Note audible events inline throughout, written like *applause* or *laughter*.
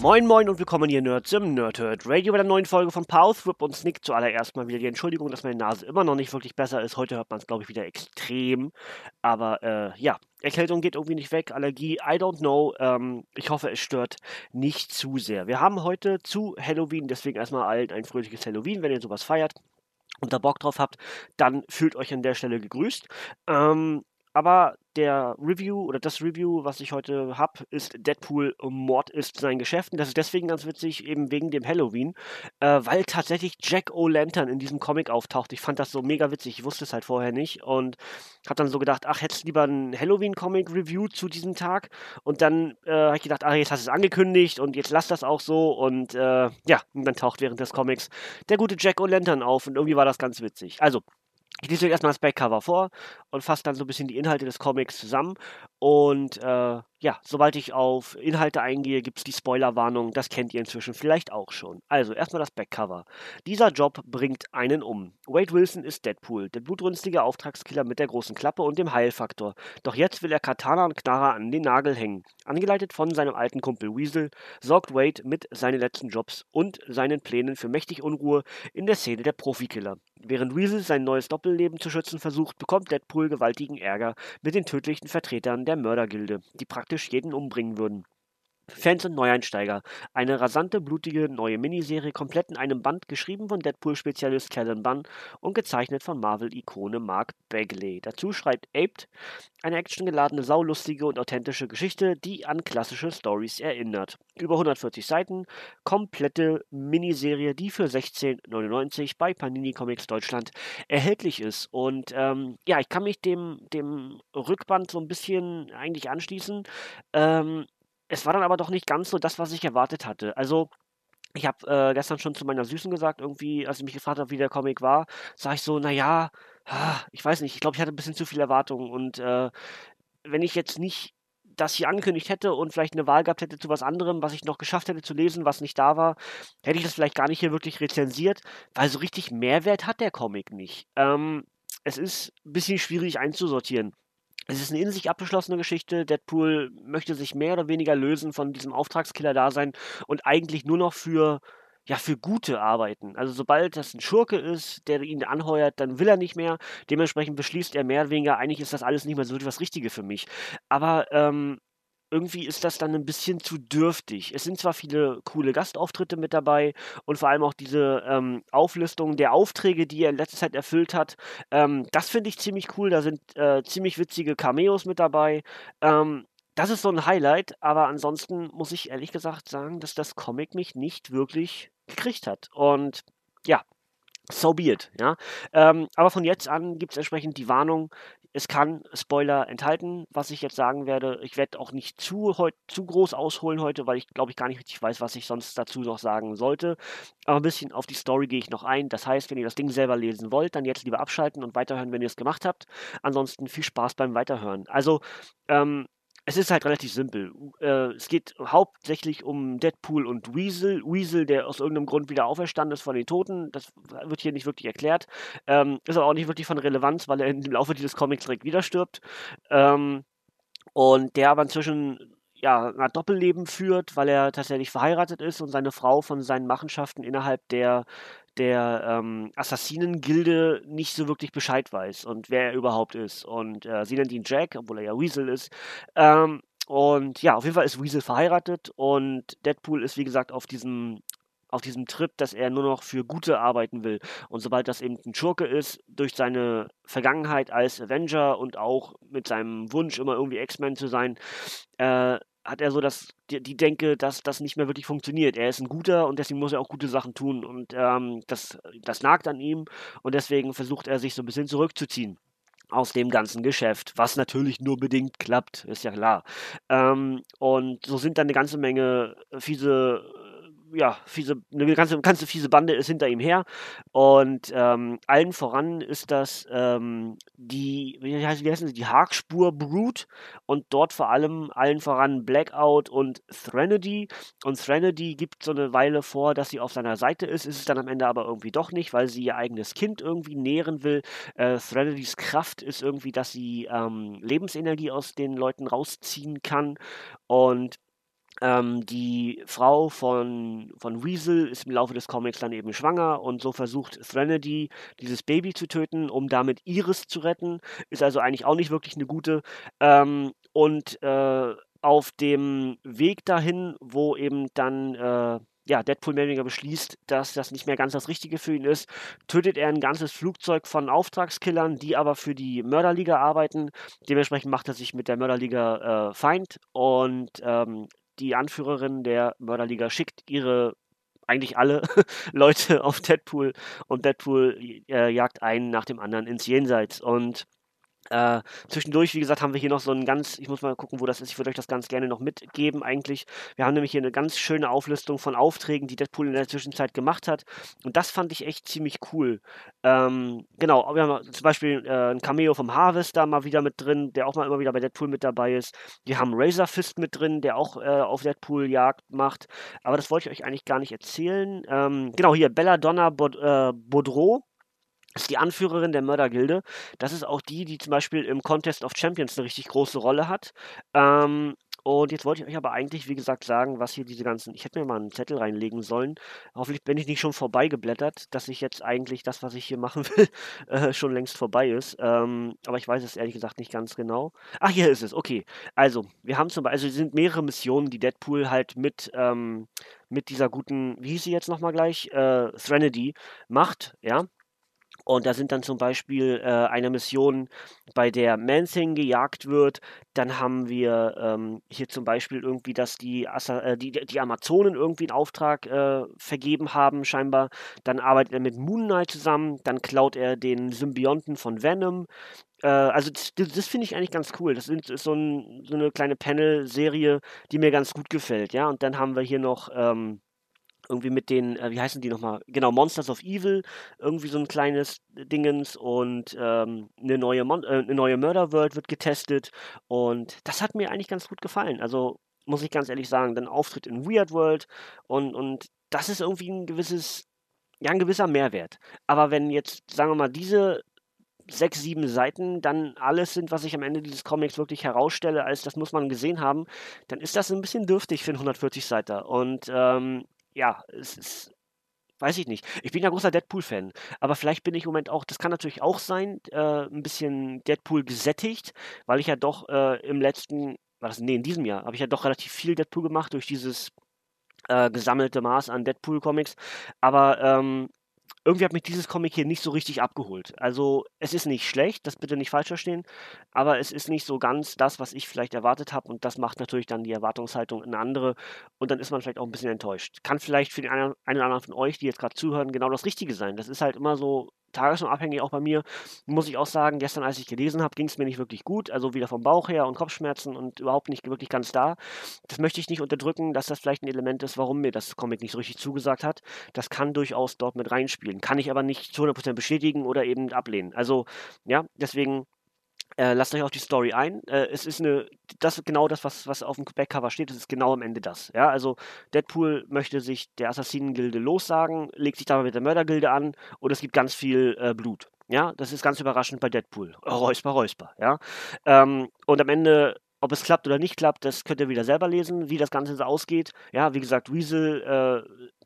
Moin Moin und willkommen hier Nerds im Nerdhurt Radio bei der neuen Folge von Powthrip und Snick. Zuallererst mal wieder die Entschuldigung, dass meine Nase immer noch nicht wirklich besser ist. Heute hört man es, glaube ich, wieder extrem. Aber äh, ja, Erkältung geht irgendwie nicht weg, Allergie, I don't know. Ähm, ich hoffe, es stört nicht zu sehr. Wir haben heute zu Halloween, deswegen erstmal allen ein fröhliches Halloween, wenn ihr sowas feiert und da Bock drauf habt, dann fühlt euch an der Stelle gegrüßt. Ähm, aber der Review oder das Review, was ich heute habe, ist Deadpool Mord ist sein Geschäft. Und das ist deswegen ganz witzig, eben wegen dem Halloween, äh, weil tatsächlich Jack O'Lantern in diesem Comic auftaucht. Ich fand das so mega witzig. Ich wusste es halt vorher nicht und habe dann so gedacht, ach, hättest lieber ein Halloween-Comic-Review zu diesem Tag? Und dann äh, habe ich gedacht, ach, jetzt hast du es angekündigt und jetzt lass das auch so. Und äh, ja, und dann taucht während des Comics der gute Jack O'Lantern auf und irgendwie war das ganz witzig. Also, ich lese euch erstmal das Backcover vor und fasse dann so ein bisschen die Inhalte des Comics zusammen. Und äh, ja, sobald ich auf Inhalte eingehe, gibt es die Spoilerwarnung. Das kennt ihr inzwischen vielleicht auch schon. Also erstmal das Backcover. Dieser Job bringt einen um. Wade Wilson ist Deadpool, der blutrünstige Auftragskiller mit der großen Klappe und dem Heilfaktor. Doch jetzt will er Katana und Knarrer an den Nagel hängen. Angeleitet von seinem alten Kumpel Weasel, sorgt Wade mit seinen letzten Jobs und seinen Plänen für mächtig Unruhe in der Szene der Profikiller. Während Weasel sein neues Doppelleben zu schützen versucht, bekommt Deadpool gewaltigen Ärger mit den tödlichen Vertretern der Mördergilde, die praktisch jeden umbringen würden. Fans und Neueinsteiger. Eine rasante, blutige neue Miniserie, komplett in einem Band, geschrieben von Deadpool-Spezialist Callan Bunn und gezeichnet von Marvel-Ikone Mark Bagley. Dazu schreibt Aped eine actiongeladene, saulustige und authentische Geschichte, die an klassische Stories erinnert. Über 140 Seiten, komplette Miniserie, die für 16,99 bei Panini Comics Deutschland erhältlich ist. Und ähm, ja, ich kann mich dem, dem Rückband so ein bisschen eigentlich anschließen. Ähm, es war dann aber doch nicht ganz so das, was ich erwartet hatte. Also, ich habe äh, gestern schon zu meiner Süßen gesagt, irgendwie, als sie mich gefragt hat, wie der Comic war, sage ich so, naja, ah, ich weiß nicht, ich glaube, ich hatte ein bisschen zu viel Erwartungen und äh, wenn ich jetzt nicht das hier angekündigt hätte und vielleicht eine Wahl gehabt hätte zu was anderem, was ich noch geschafft hätte zu lesen, was nicht da war, hätte ich das vielleicht gar nicht hier wirklich rezensiert, weil so richtig Mehrwert hat der Comic nicht. Ähm, es ist ein bisschen schwierig einzusortieren. Es ist eine in sich abgeschlossene Geschichte. Deadpool möchte sich mehr oder weniger lösen von diesem Auftragskiller-Dasein und eigentlich nur noch für ja, für gute arbeiten. Also sobald das ein Schurke ist, der ihn anheuert, dann will er nicht mehr. Dementsprechend beschließt er mehr oder weniger, eigentlich ist das alles nicht mehr so das Richtige für mich. Aber ähm, irgendwie ist das dann ein bisschen zu dürftig. Es sind zwar viele coole Gastauftritte mit dabei und vor allem auch diese ähm, Auflistung der Aufträge, die er in letzter Zeit erfüllt hat. Ähm, das finde ich ziemlich cool. Da sind äh, ziemlich witzige Cameos mit dabei. Ähm, das ist so ein Highlight, aber ansonsten muss ich ehrlich gesagt sagen, dass das Comic mich nicht wirklich gekriegt hat. Und ja, so be it, ja. Ähm, aber von jetzt an gibt es entsprechend die Warnung, es kann Spoiler enthalten, was ich jetzt sagen werde. Ich werde auch nicht zu, zu groß ausholen heute, weil ich glaube ich gar nicht richtig weiß, was ich sonst dazu noch sagen sollte. Aber ein bisschen auf die Story gehe ich noch ein. Das heißt, wenn ihr das Ding selber lesen wollt, dann jetzt lieber abschalten und weiterhören, wenn ihr es gemacht habt. Ansonsten viel Spaß beim Weiterhören. Also, ähm, es ist halt relativ simpel. Äh, es geht hauptsächlich um Deadpool und Weasel. Weasel, der aus irgendeinem Grund wieder auferstanden ist von den Toten. Das wird hier nicht wirklich erklärt. Ähm, ist aber auch nicht wirklich von Relevanz, weil er *laughs* im Laufe dieses Comics direkt wieder stirbt. Ähm, und der aber inzwischen ja, ein Doppelleben führt, weil er tatsächlich verheiratet ist und seine Frau von seinen Machenschaften innerhalb der, der ähm, Assassinen-Gilde nicht so wirklich Bescheid weiß und wer er überhaupt ist. Und äh, sie nennt ihn Jack, obwohl er ja Weasel ist. Ähm, und ja, auf jeden Fall ist Weasel verheiratet und Deadpool ist, wie gesagt, auf diesem auf diesem Trip, dass er nur noch für Gute arbeiten will. Und sobald das eben ein Schurke ist, durch seine Vergangenheit als Avenger und auch mit seinem Wunsch, immer irgendwie X-Men zu sein, äh, hat er so das, die, die Denke, dass das nicht mehr wirklich funktioniert. Er ist ein Guter und deswegen muss er auch gute Sachen tun. Und ähm, das, das nagt an ihm und deswegen versucht er sich so ein bisschen zurückzuziehen. aus dem ganzen Geschäft, was natürlich nur bedingt klappt, ist ja klar. Ähm, und so sind dann eine ganze Menge fiese ja, fiese, eine ganze, ganze fiese Bande ist hinter ihm her. Und ähm, allen voran ist das ähm, die, wie, heißt, wie heißen sie, die Haagspur Brute und dort vor allem allen voran Blackout und Threnody. Und Threnody gibt so eine Weile vor, dass sie auf seiner Seite ist, ist es dann am Ende aber irgendwie doch nicht, weil sie ihr eigenes Kind irgendwie nähren will. Äh, Threnodys Kraft ist irgendwie, dass sie ähm, Lebensenergie aus den Leuten rausziehen kann. Und ähm, die Frau von, von Weasel ist im Laufe des Comics dann eben schwanger und so versucht Threnody dieses Baby zu töten, um damit Iris zu retten. Ist also eigentlich auch nicht wirklich eine gute. Ähm, und äh, auf dem Weg dahin, wo eben dann äh, ja, Deadpool weniger beschließt, dass das nicht mehr ganz das Richtige für ihn ist, tötet er ein ganzes Flugzeug von Auftragskillern, die aber für die Mörderliga arbeiten. Dementsprechend macht er sich mit der Mörderliga äh, Feind und ähm, die Anführerin der Mörderliga schickt ihre eigentlich alle *laughs* Leute auf Deadpool und Deadpool äh, jagt einen nach dem anderen ins Jenseits. Und äh, zwischendurch, wie gesagt, haben wir hier noch so ein ganz, ich muss mal gucken, wo das ist. Ich würde euch das ganz gerne noch mitgeben, eigentlich. Wir haben nämlich hier eine ganz schöne Auflistung von Aufträgen, die Deadpool in der Zwischenzeit gemacht hat. Und das fand ich echt ziemlich cool. Ähm, genau, wir haben zum Beispiel äh, ein Cameo vom Harvest da mal wieder mit drin, der auch mal immer wieder bei Deadpool mit dabei ist. Wir haben Razor Fist mit drin, der auch äh, auf Deadpool Jagd macht. Aber das wollte ich euch eigentlich gar nicht erzählen. Ähm, genau, hier Belladonna Bod äh, Baudreau ist die Anführerin der Mördergilde. Das ist auch die, die zum Beispiel im Contest of Champions eine richtig große Rolle hat. Ähm, und jetzt wollte ich euch aber eigentlich, wie gesagt, sagen, was hier diese ganzen. Ich hätte mir mal einen Zettel reinlegen sollen. Hoffentlich bin ich nicht schon vorbeigeblättert, dass ich jetzt eigentlich das, was ich hier machen will, *laughs* äh, schon längst vorbei ist. Ähm, aber ich weiß es ehrlich gesagt nicht ganz genau. Ach, hier ist es. Okay. Also, wir haben zum Beispiel, also es sind mehrere Missionen, die Deadpool halt mit, ähm, mit dieser guten, wie hieß sie jetzt nochmal gleich? Äh, Threnody macht, ja. Und da sind dann zum Beispiel äh, eine Mission, bei der Mansing gejagt wird. Dann haben wir ähm, hier zum Beispiel irgendwie, dass die, Assa äh, die, die Amazonen irgendwie einen Auftrag äh, vergeben haben, scheinbar. Dann arbeitet er mit Moon Knight zusammen. Dann klaut er den Symbionten von Venom. Äh, also das, das finde ich eigentlich ganz cool. Das ist so, ein, so eine kleine Panel-Serie, die mir ganz gut gefällt. Ja, und dann haben wir hier noch. Ähm, irgendwie mit den, äh, wie heißen die nochmal? Genau, Monsters of Evil, irgendwie so ein kleines Dingens und ähm, eine, neue Mon äh, neue Murder World wird getestet und das hat mir eigentlich ganz gut gefallen. Also muss ich ganz ehrlich sagen, dann Auftritt in Weird World und, und das ist irgendwie ein gewisses, ja, ein gewisser Mehrwert. Aber wenn jetzt, sagen wir mal, diese sechs, sieben Seiten dann alles sind, was ich am Ende dieses Comics wirklich herausstelle, als das muss man gesehen haben, dann ist das ein bisschen dürftig für einen 140 Seiter. Und ähm, ja, es ist, weiß ich nicht. Ich bin ja großer Deadpool-Fan, aber vielleicht bin ich im Moment auch, das kann natürlich auch sein, äh, ein bisschen Deadpool gesättigt, weil ich ja doch äh, im letzten, war das, nee, in diesem Jahr, habe ich ja doch relativ viel Deadpool gemacht durch dieses äh, gesammelte Maß an Deadpool-Comics. Aber ähm, irgendwie hat mich dieses Comic hier nicht so richtig abgeholt. Also es ist nicht schlecht, das bitte nicht falsch verstehen, aber es ist nicht so ganz das, was ich vielleicht erwartet habe und das macht natürlich dann die Erwartungshaltung eine andere und dann ist man vielleicht auch ein bisschen enttäuscht. Kann vielleicht für den einen, oder anderen von euch, die jetzt gerade zuhören, genau das Richtige sein. Das ist halt immer so tagesformabhängig auch bei mir. Muss ich auch sagen, gestern, als ich gelesen habe, ging es mir nicht wirklich gut. Also wieder vom Bauch her und Kopfschmerzen und überhaupt nicht wirklich ganz da. Das möchte ich nicht unterdrücken, dass das vielleicht ein Element ist, warum mir das Comic nicht so richtig zugesagt hat. Das kann durchaus dort mit reinspielen. Kann ich aber nicht zu 100% bestätigen oder eben ablehnen. Also, ja, deswegen äh, lasst euch auf die Story ein. Äh, es ist eine, das genau das, was, was auf dem Backcover steht, es ist genau am Ende das. Ja, also Deadpool möchte sich der Assassinengilde lossagen, legt sich dabei mit der Mördergilde an und es gibt ganz viel äh, Blut. Ja, das ist ganz überraschend bei Deadpool. *laughs* Räusper, räusper, ja. Ähm, und am Ende ob es klappt oder nicht klappt, das könnt ihr wieder selber lesen, wie das Ganze so ausgeht. Ja, wie gesagt, Weasel äh,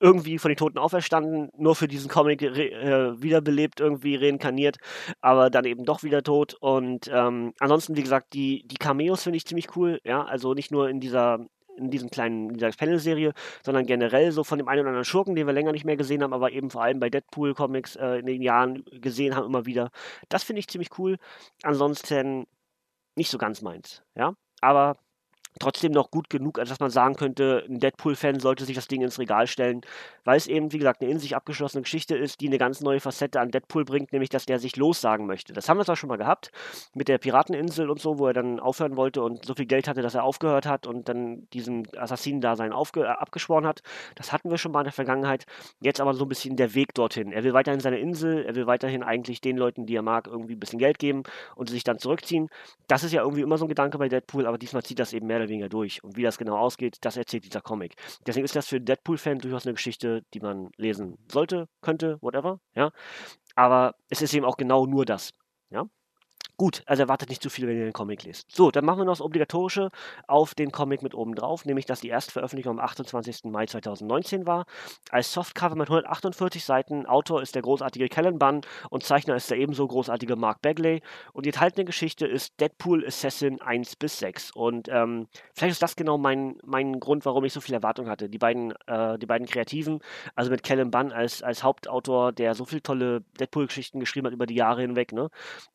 irgendwie von den Toten auferstanden, nur für diesen Comic äh, wiederbelebt, irgendwie reinkarniert, aber dann eben doch wieder tot. Und ähm, ansonsten, wie gesagt, die, die Cameos finde ich ziemlich cool, ja, also nicht nur in dieser in diesem kleinen, Panel-Serie, sondern generell so von dem einen oder anderen Schurken, den wir länger nicht mehr gesehen haben, aber eben vor allem bei Deadpool-Comics äh, in den Jahren gesehen haben, immer wieder. Das finde ich ziemlich cool. Ansonsten nicht so ganz meins, ja. Aber trotzdem noch gut genug, als dass man sagen könnte, ein Deadpool-Fan sollte sich das Ding ins Regal stellen, weil es eben, wie gesagt, eine in sich abgeschlossene Geschichte ist, die eine ganz neue Facette an Deadpool bringt, nämlich, dass der sich lossagen möchte. Das haben wir zwar schon mal gehabt, mit der Pirateninsel und so, wo er dann aufhören wollte und so viel Geld hatte, dass er aufgehört hat und dann diesem Assassinen-Dasein äh, abgeschworen hat. Das hatten wir schon mal in der Vergangenheit. Jetzt aber so ein bisschen der Weg dorthin. Er will weiterhin seine Insel, er will weiterhin eigentlich den Leuten, die er mag, irgendwie ein bisschen Geld geben und sich dann zurückziehen. Das ist ja irgendwie immer so ein Gedanke bei Deadpool, aber diesmal zieht das eben mehr oder weniger durch. Und wie das genau ausgeht, das erzählt dieser Comic. Deswegen ist das für Deadpool-Fan durchaus eine Geschichte, die man lesen sollte, könnte, whatever, ja. Aber es ist eben auch genau nur das, ja. Gut, also erwartet nicht zu viel, wenn ihr den Comic lest. So, dann machen wir noch das Obligatorische auf den Comic mit oben drauf, nämlich, dass die Erstveröffentlichung am 28. Mai 2019 war. Als Softcover mit 148 Seiten. Autor ist der großartige Kellen Bunn und Zeichner ist der ebenso großartige Mark Bagley. Und die enthaltene Geschichte ist Deadpool Assassin 1 bis 6. Und ähm, vielleicht ist das genau mein, mein Grund, warum ich so viel Erwartung hatte. Die beiden, äh, die beiden Kreativen, also mit Kellen Bunn als, als Hauptautor, der so viele tolle Deadpool-Geschichten geschrieben hat über die Jahre hinweg, ne?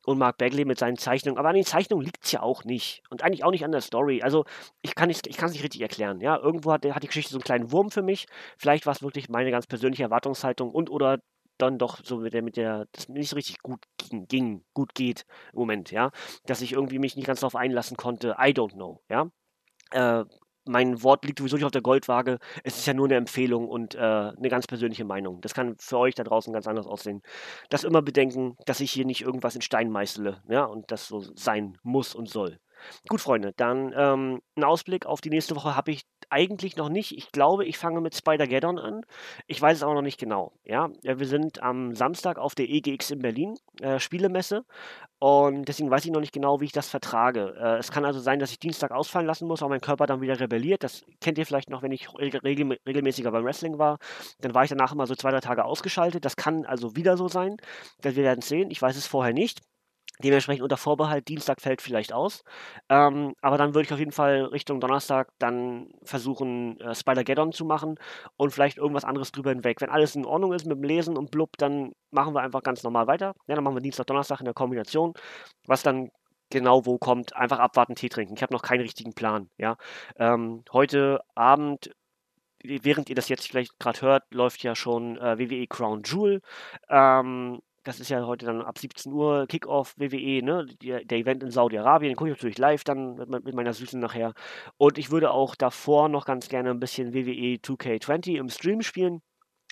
Und Mark Bagley mit seinen Zeichnungen. Aber an den Zeichnungen liegt es ja auch nicht. Und eigentlich auch nicht an der Story. Also ich kann es ich nicht richtig erklären. Ja, irgendwo hat, hat die Geschichte so einen kleinen Wurm für mich. Vielleicht war es wirklich meine ganz persönliche Erwartungshaltung und oder dann doch so mit der, mit der, das nicht so richtig gut ging, ging, gut geht im Moment, ja. Dass ich irgendwie mich nicht ganz darauf einlassen konnte. I don't know, ja. Äh, mein Wort liegt sowieso nicht auf der Goldwaage. Es ist ja nur eine Empfehlung und äh, eine ganz persönliche Meinung. Das kann für euch da draußen ganz anders aussehen. Das immer bedenken, dass ich hier nicht irgendwas in Stein meißele, ja, und das so sein muss und soll. Gut, Freunde, dann ähm, einen Ausblick auf die nächste Woche habe ich eigentlich noch nicht. Ich glaube, ich fange mit Spider-Geddon an. Ich weiß es aber noch nicht genau. Ja, wir sind am Samstag auf der EGX in Berlin, äh, Spielemesse. Und deswegen weiß ich noch nicht genau, wie ich das vertrage. Äh, es kann also sein, dass ich Dienstag ausfallen lassen muss, weil mein Körper dann wieder rebelliert. Das kennt ihr vielleicht noch, wenn ich regel regelmäßiger beim Wrestling war. Dann war ich danach immer so zwei, drei Tage ausgeschaltet. Das kann also wieder so sein. Wir werden sehen. Ich weiß es vorher nicht. Dementsprechend unter Vorbehalt, Dienstag fällt vielleicht aus. Ähm, aber dann würde ich auf jeden Fall Richtung Donnerstag dann versuchen, äh, Spider-Geddon zu machen und vielleicht irgendwas anderes drüber hinweg. Wenn alles in Ordnung ist mit dem Lesen und blub, dann machen wir einfach ganz normal weiter. Ja, dann machen wir Dienstag, Donnerstag in der Kombination. Was dann genau wo kommt, einfach abwarten, Tee trinken. Ich habe noch keinen richtigen Plan. Ja, ähm, heute Abend während ihr das jetzt vielleicht gerade hört, läuft ja schon äh, WWE Crown Jewel. Ähm, das ist ja heute dann ab 17 Uhr Kickoff WWE, ne? Der, Event in Saudi-Arabien. Den gucke ich natürlich live dann mit, mit, meiner Süßen nachher. Und ich würde auch davor noch ganz gerne ein bisschen WWE 2K20 im Stream spielen.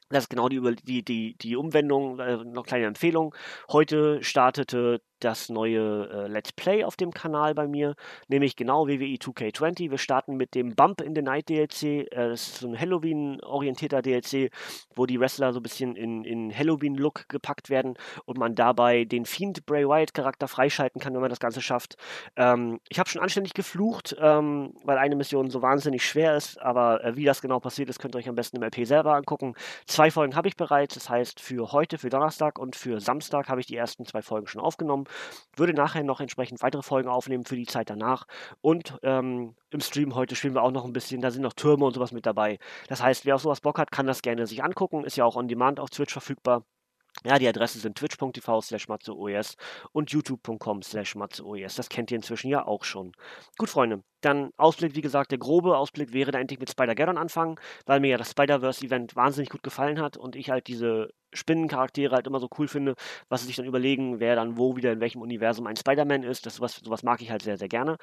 Das ist genau die, die, die, die Umwendung, äh, noch kleine Empfehlung. Heute startete das neue äh, Let's Play auf dem Kanal bei mir, nämlich genau WWE 2K20. Wir starten mit dem Bump in the Night DLC. Äh, das ist so ein Halloween-orientierter DLC, wo die Wrestler so ein bisschen in, in Halloween-Look gepackt werden und man dabei den Fiend Bray Wyatt-Charakter freischalten kann, wenn man das Ganze schafft. Ähm, ich habe schon anständig geflucht, ähm, weil eine Mission so wahnsinnig schwer ist, aber äh, wie das genau passiert ist, könnt ihr euch am besten im LP selber angucken. Zwei Folgen habe ich bereits, das heißt für heute, für Donnerstag und für Samstag habe ich die ersten zwei Folgen schon aufgenommen. Würde nachher noch entsprechend weitere Folgen aufnehmen für die Zeit danach. Und ähm, im Stream heute spielen wir auch noch ein bisschen, da sind noch Türme und sowas mit dabei. Das heißt, wer auf sowas Bock hat, kann das gerne sich angucken. Ist ja auch on demand auf Twitch verfügbar. Ja, die Adresse sind twitch.tv slash matzeoes und youtube.com slash matzeoes. Das kennt ihr inzwischen ja auch schon. Gut, Freunde, dann Ausblick, wie gesagt, der grobe Ausblick wäre da endlich mit Spider-Geddon anfangen, weil mir ja das Spider-Verse-Event wahnsinnig gut gefallen hat und ich halt diese Spinnencharaktere halt immer so cool finde, was sie sich dann überlegen, wer dann wo wieder in welchem Universum ein Spider-Man ist. Das sowas, sowas mag ich halt sehr, sehr gerne.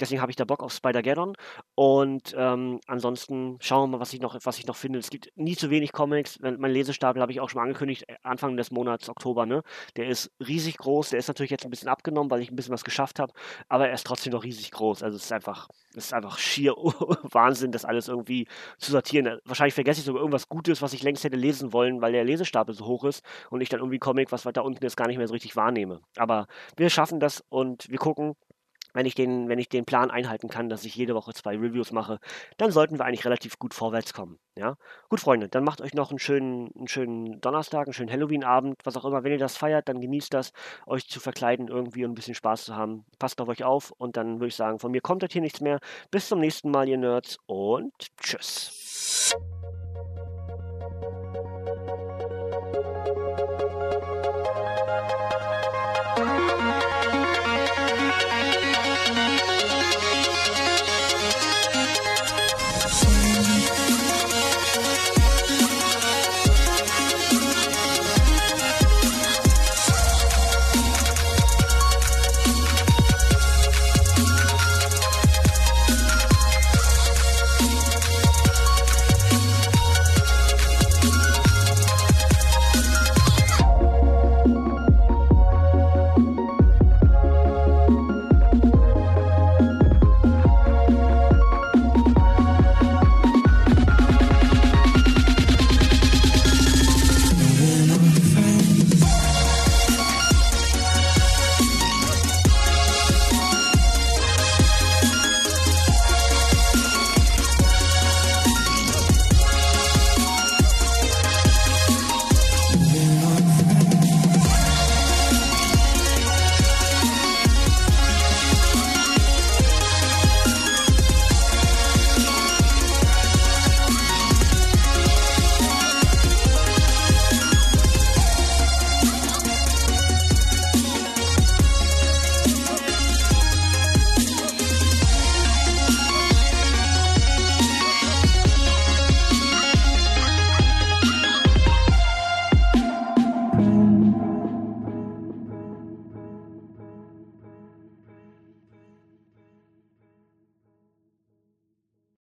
Deswegen habe ich da Bock auf Spider-Geddon. Und ähm, ansonsten schauen wir mal, was ich noch, was ich noch finde. Es gibt nie zu wenig Comics. Mein Lesestapel habe ich auch schon angekündigt, äh, Anfang des Monats Oktober, ne? Der ist riesig groß. Der ist natürlich jetzt ein bisschen abgenommen, weil ich ein bisschen was geschafft habe, aber er ist trotzdem noch riesig groß. Also es ist einfach es ist einfach schier *laughs* Wahnsinn, das alles irgendwie zu sortieren. Wahrscheinlich vergesse ich sogar irgendwas Gutes, was ich längst hätte lesen wollen, weil der Lesestapel so hoch ist und ich dann irgendwie Comic, was weiter unten ist, gar nicht mehr so richtig wahrnehme. Aber wir schaffen das und wir gucken, wenn ich den, wenn ich den Plan einhalten kann, dass ich jede Woche zwei Reviews mache, dann sollten wir eigentlich relativ gut vorwärts kommen. Ja? Gut, Freunde, dann macht euch noch einen schönen, einen schönen Donnerstag, einen schönen Halloween-Abend, was auch immer. Wenn ihr das feiert, dann genießt das, euch zu verkleiden irgendwie und ein bisschen Spaß zu haben. Passt auf euch auf und dann würde ich sagen, von mir kommt das hier nichts mehr. Bis zum nächsten Mal, ihr Nerds und tschüss.